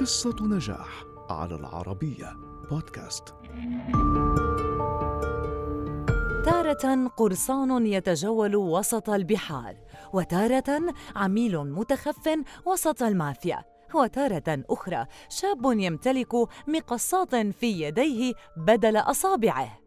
قصة نجاح على العربية بودكاست. تارة قرصان يتجول وسط البحار، وتارة عميل متخف وسط المافيا، وتارة أخرى شاب يمتلك مقصات في يديه بدل أصابعه.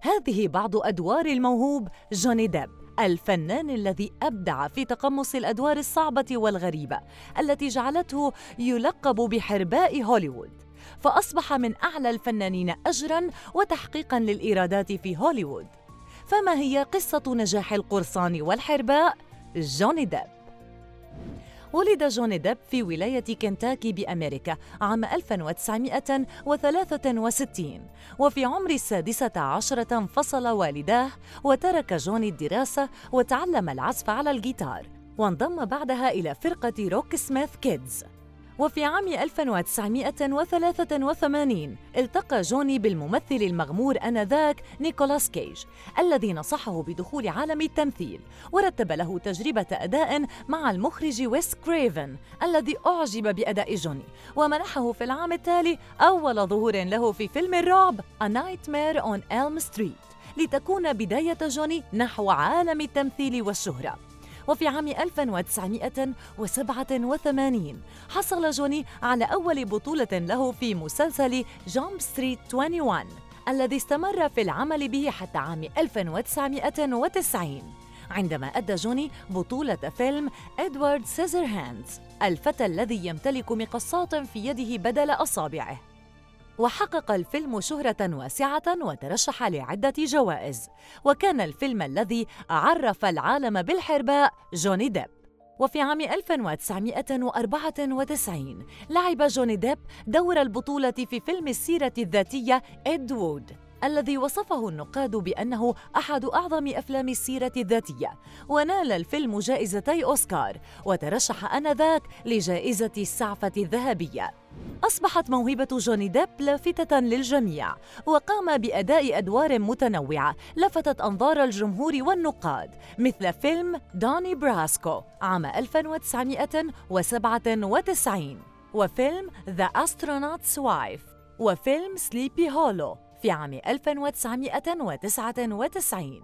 هذه بعض أدوار الموهوب جوني ديب الفنان الذي أبدع في تقمص الأدوار الصعبة والغريبة التي جعلته يلقب بحرباء هوليوود. فأصبح من أعلى الفنانين اجرا وتحقيقا للإيرادات في هوليوود. فما هي قصة نجاح القرصان والحرباء؟ جوني ديب. ولد جوني ديب في ولاية كنتاكي بأمريكا عام 1963 وفي عمر السادسة عشرة انفصل والداه وترك جوني الدراسة وتعلم العزف على الجيتار وانضم بعدها إلى فرقة روك سميت Kids. وفي عام 1983 التقى جوني بالممثل المغمور آنذاك نيكولاس كيج الذي نصحه بدخول عالم التمثيل ورتب له تجربة أداء مع المخرج ويس كريفن الذي أعجب بأداء جوني ومنحه في العام التالي أول ظهور له في فيلم الرعب A Nightmare on Elm Street لتكون بداية جوني نحو عالم التمثيل والشهرة. وفي عام 1987 حصل جوني على أول بطولة له في مسلسل Jump Street 21 الذي استمر في العمل به حتى عام 1990 عندما أدى جوني بطولة فيلم Edward Scissorhands الفتى الذي يمتلك مقصات في يده بدل أصابعه. وحقق الفيلم شهرة واسعة وترشح لعدة جوائز. وكان الفيلم الذي عرف العالم بالحرباء جوني ديب. وفي عام 1994 لعب جوني ديب دور البطولة في فيلم السيرة الذاتية Ed Wood. الذي وصفه النقاد بأنه أحد أعظم أفلام السيرة الذاتية. ونال الفيلم جائزتي أوسكار وترشح آنذاك لجائزة السعفة الذهبية. أصبحت موهبة جوني ديب لافتة للجميع وقام بأداء أدوار متنوعة لفتت أنظار الجمهور والنقاد مثل فيلم دوني براسكو عام 1997 وفيلم The Astronaut's Wife وفيلم Sleepy Hollow في عام 1999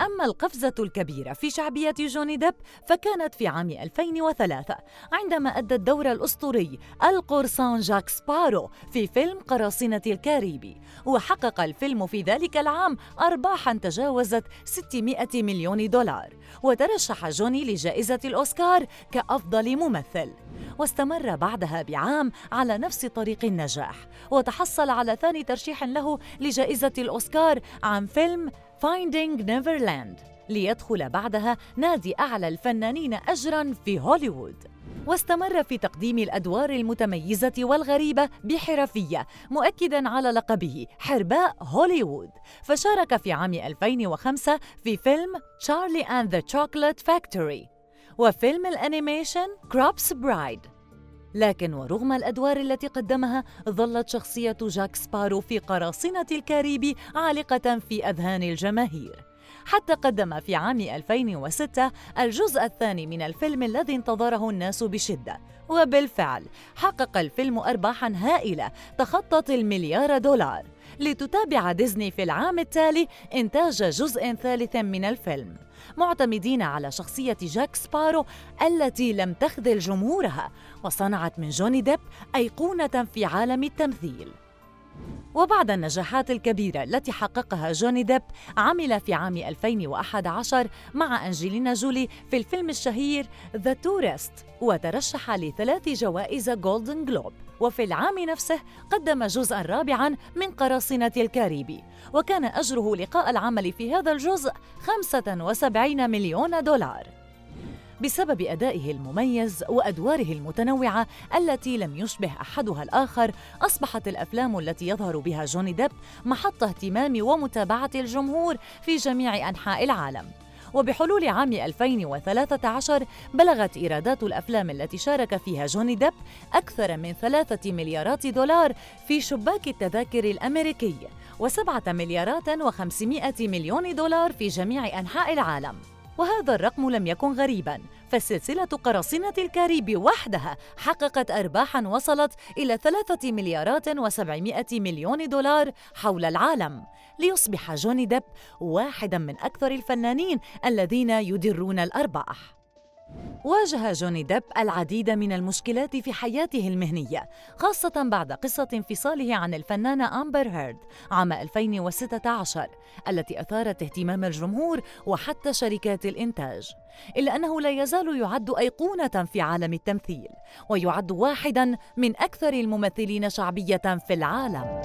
أما القفزة الكبيرة في شعبية جوني ديب فكانت في عام 2003 عندما أدى الدور الأسطوري القرصان جاك سبارو في فيلم قراصنة الكاريبي وحقق الفيلم في ذلك العام أرباحا تجاوزت 600 مليون دولار. وترشح جوني لجائزة الأوسكار كأفضل ممثل. واستمر بعدها بعام على نفس طريق النجاح وتحصل على ثاني ترشيح له لجائزة الأوسكار عن فيلم Finding Neverland ليدخل بعدها نادي أعلى الفنانين أجراً في هوليوود. واستمر في تقديم الأدوار المتميزة والغريبة بحرفية مؤكدا على لقبه حرباء هوليوود. فشارك في عام 2005 في فيلم Charlie and the Chocolate Factory وفيلم ال animation Corpse Bride لكن ورغم الأدوار التي قدمها ظلت شخصية جاك سبارو في قراصنة الكاريبي عالقة في أذهان الجماهير. حتى قدم في عام 2006 الجزء الثاني من الفيلم الذي انتظره الناس بشدة. وبالفعل حقق الفيلم ارباحا هائلة تخطت المليار دولار لتتابع ديزني في العام التالي إنتاج جزء ثالث من الفيلم. معتمدين على شخصية جاك سبارو التي لم تخذل جمهورها وصنعت من جوني ديب أيقونة في عالم التمثيل. وبعد النجاحات الكبيرة التي حققها جوني ديب عمل في عام 2011 مع أنجلينا جولي في الفيلم الشهير The Tourist وترشح لثلاث جوائز جولدن جلوب وفي العام نفسه قدم جزءا رابعا من قراصنة الكاريبي. وكان أجره لقاء العمل في هذا الجزء 75 مليون دولار. بسبب أدائه المميز وأدواره المتنوعة التي لم يشبه أحدها الآخر أصبحت الأفلام التي يظهر بها جوني ديب محط اهتمام ومتابعة الجمهور في جميع أنحاء العالم. وبحلول عام 2013 بلغت إيرادات الأفلام التي شارك فيها جوني ديب أكثر من ثلاثة مليارات دولار في شباك التذاكر الأمريكي وسبعة مليارات وخمسمائة مليون دولار في جميع أنحاء العالم. وهذا الرقم لم يكن غريبا فسلسلة قراصنة الكاريبي وحدها حققت أرباحاً وصلت إلى ثلاثة مليارات وسبعمائة مليون دولار حول العالم. ليصبح جوني ديب واحداً من أكثر الفنانين الذين يدرون الأرباح. واجه جوني ديب العديد من المشكلات في حياته المهنية خاصة بعد قصة انفصاله عن الفنانة أمبر هيرد عام 2016 التي أثارت اهتمام الجمهور وحتى شركات الإنتاج. إلا أنه لا يزال يعد أيقونة في عالم التمثيل ويعد واحداً من أكثر الممثلين شعبية في العالم.